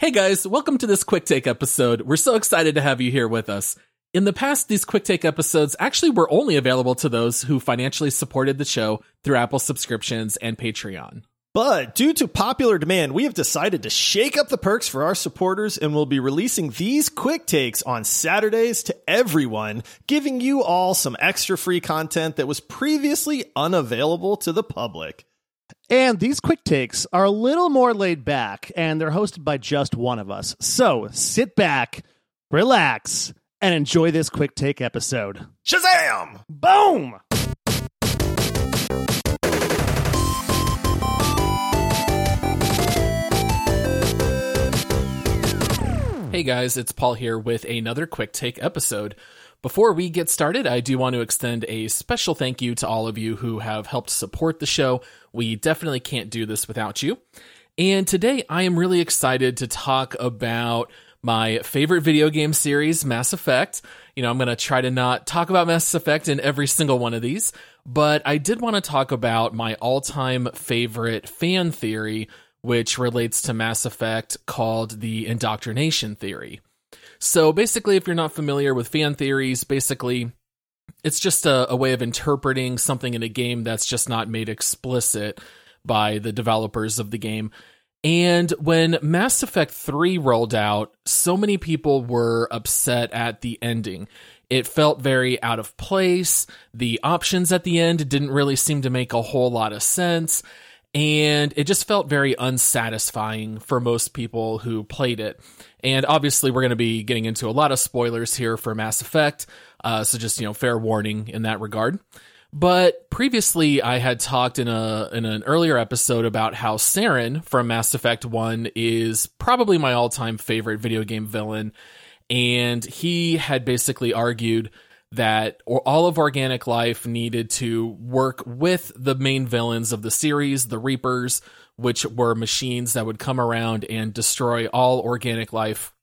Hey guys, welcome to this quick take episode. We're so excited to have you here with us. In the past, these quick take episodes actually were only available to those who financially supported the show through Apple subscriptions and Patreon. But due to popular demand, we have decided to shake up the perks for our supporters and we'll be releasing these quick takes on Saturdays to everyone, giving you all some extra free content that was previously unavailable to the public. And these quick takes are a little more laid back, and they're hosted by just one of us. So sit back, relax, and enjoy this quick take episode. Shazam! Boom! Hey guys, it's Paul here with another quick take episode. Before we get started, I do want to extend a special thank you to all of you who have helped support the show. We definitely can't do this without you. And today I am really excited to talk about my favorite video game series, Mass Effect. You know, I'm going to try to not talk about Mass Effect in every single one of these, but I did want to talk about my all time favorite fan theory, which relates to Mass Effect called the indoctrination theory. So basically, if you're not familiar with fan theories, basically, it's just a, a, way of interpreting something in a game that's just not made explicit by the developers of the game. And when Mass Effect 3 rolled out, so many people were upset at the ending. It felt very out of place. The options at the end didn't really seem to make a whole lot of sense and it just felt very unsatisfying for most people who played it. And obviously, we're going to be getting into a lot of spoilers here for Mass Effect, uh, so just you know, fair warning in that regard. But previously, I had talked in a in an earlier episode about how Saren from Mass Effect One is probably my all time favorite video game villain, and he had basically argued that all of organic life needed to work with the main villains of the series, the Reapers, which were machines that would come around and destroy all organic life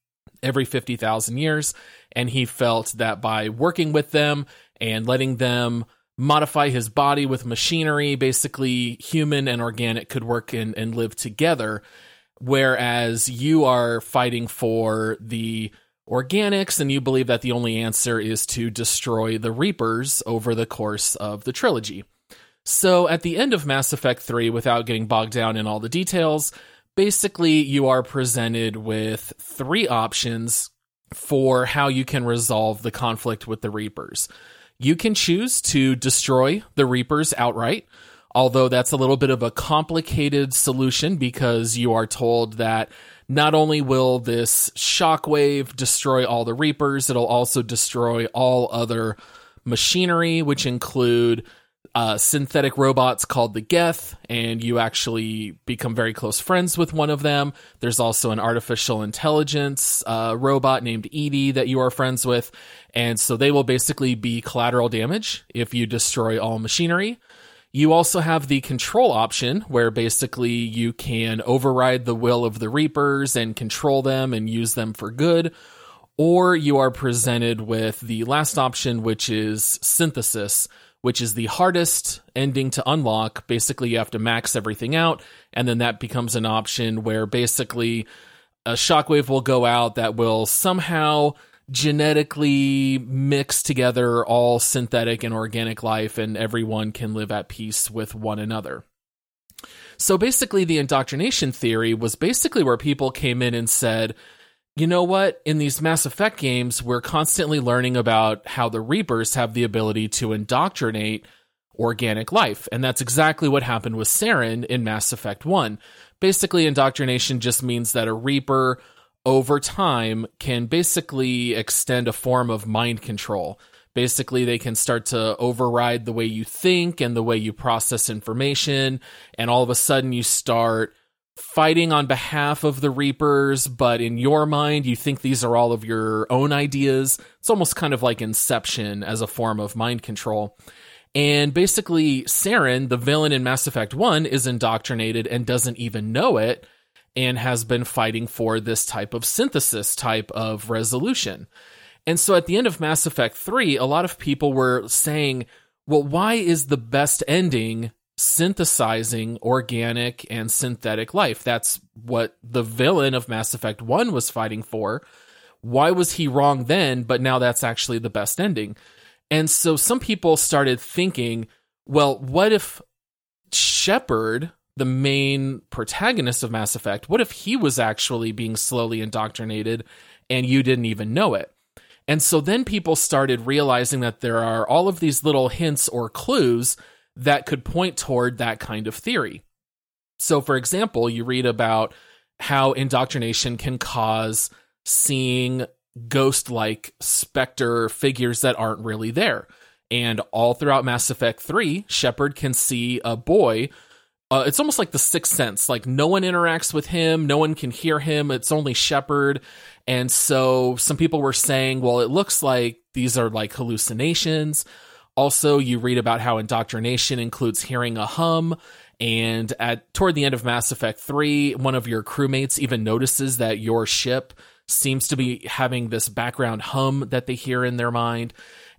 every 50,000 years. And he felt that by working with them and letting them modify his body with machinery, basically human and organic could work and, and live together. Whereas you are fighting for the organics, and you believe that the only answer is to destroy the Reapers over the course of the trilogy. So, at the end of Mass Effect 3, without getting bogged down in all the details, basically you are presented with three options for how you can resolve the conflict with the Reapers. You can choose to destroy the Reapers outright, although that's a little bit of a complicated solution because you are told that not only will this shockwave destroy all the Reapers, it'll also destroy all other machinery, which include uh, synthetic robots called the Geth, and you actually become very close friends with one of them. There's also an artificial intelligence uh, robot named EDI that you are friends with, and so they will basically be collateral damage if you destroy all machinery. You also have the control option where basically you can override the will of the Reapers and control them and use them for good. Or you are presented with the last option, which is synthesis, which is the hardest ending to unlock. Basically, you have to max everything out, and then that becomes an option where basically a shockwave will go out that will somehow genetically mix together all synthetic and organic life, and everyone can live at peace with one another. So basically, the indoctrination theory was basically where people came in and said, you know what? In these Mass Effect games, we're constantly learning about how the Reapers have the ability to indoctrinate organic life. And that's exactly what happened with Saren in Mass Effect 1. Basically, indoctrination just means that a Reaper over time can basically extend a form of mind control. Basically, they can start to override the way you think and the way you process information. And all of a sudden, you start fighting on behalf of the Reapers, but in your mind, you think these are all of your own ideas. It's almost kind of like Inception as a form of mind control. And basically, Saren, the villain in Mass Effect 1, is indoctrinated and doesn't even know it and has been fighting for this type of synthesis type of resolution. And so at the end of Mass Effect 3, a lot of people were saying, well, why is the best ending synthesizing organic and synthetic life? That's what the villain of Mass Effect 1 was fighting for. Why was he wrong then, but now that's actually the best ending? And so some people started thinking, well, what if Shepard, the main protagonist of Mass Effect, what if he was actually being slowly indoctrinated and you didn't even know it? And so then people started realizing that there are all of these little hints or clues that could point toward that kind of theory. So, for example, you read about how indoctrination can cause seeing ghost like specter figures that aren't really there. And all throughout Mass Effect 3, Shepard can see a boy. Uh, it's almost like the sixth sense. Like no one interacts with him, no one can hear him. It's only Shepard. And so some people were saying, well, it looks like these are like hallucinations. Also, you read about how indoctrination includes hearing a hum. And at toward the end of Mass Effect 3, one of your crewmates even notices that your ship seems to be having this background hum that they hear in their mind.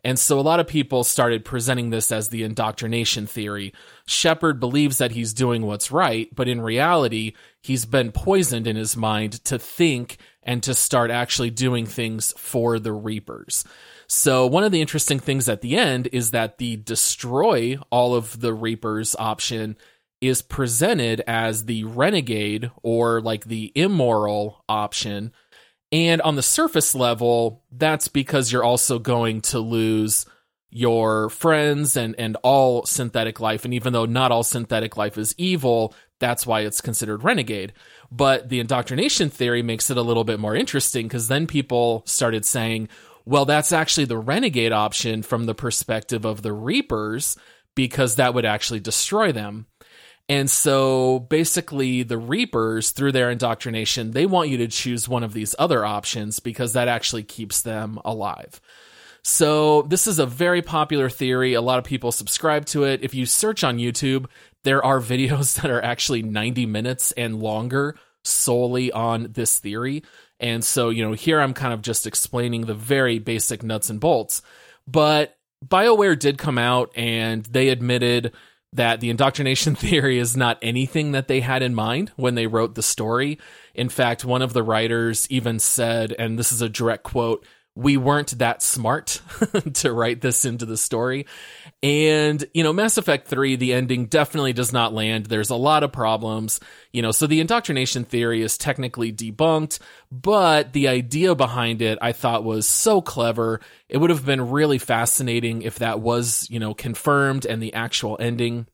And so a lot of people started presenting this as the indoctrination theory. Shepard believes that he's doing what's right, but in reality, he's been poisoned in his mind to think and to start actually doing things for the Reapers. So one of the interesting things at the end is that the destroy all of the Reapers option is presented as the renegade or like the immoral option and on the surface level, that's because you're also going to lose your friends and, and all synthetic life. And even though not all synthetic life is evil, that's why it's considered renegade. But the indoctrination theory makes it a little bit more interesting because then people started saying, well, that's actually the renegade option from the perspective of the Reapers because that would actually destroy them. And so basically, the Reapers, through their indoctrination, they want you to choose one of these other options because that actually keeps them alive. So, this is a very popular theory. A lot of people subscribe to it. If you search on YouTube, there are videos that are actually 90 minutes and longer solely on this theory. And so, you know, here I'm kind of just explaining the very basic nuts and bolts. But BioWare did come out and they admitted that the indoctrination theory is not anything that they had in mind when they wrote the story. In fact, one of the writers even said, and this is a direct quote, we weren't that smart to write this into the story. And, you know, Mass Effect 3, the ending definitely does not land. There's a lot of problems, you know, so the indoctrination theory is technically debunked, but the idea behind it I thought was so clever. It would have been really fascinating if that was, you know, confirmed and the actual ending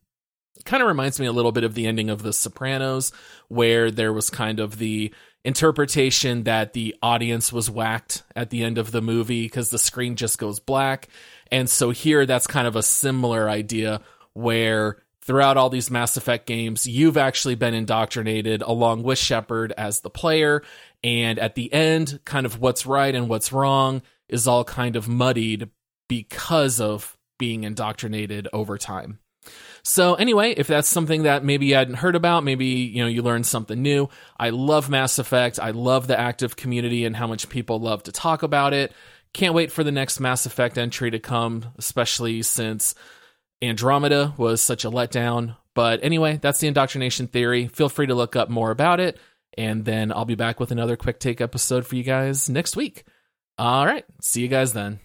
kind of reminds me a little bit of the ending of The Sopranos, where there was kind of the interpretation that the audience was whacked at the end of the movie because the screen just goes black. And so here, that's kind of a similar idea where throughout all these Mass Effect games, you've actually been indoctrinated along with Shepard as the player. And at the end, kind of what's right and what's wrong is all kind of muddied because of being indoctrinated over time. So anyway, if that's something that maybe you hadn't heard about, maybe you know you learned something new. I love Mass Effect. I love the active community and how much people love to talk about it. Can't wait for the next Mass Effect entry to come, especially since Andromeda was such a letdown. But anyway, that's the indoctrination theory. Feel free to look up more about it, and then I'll be back with another quick take episode for you guys next week. All right, see you guys then.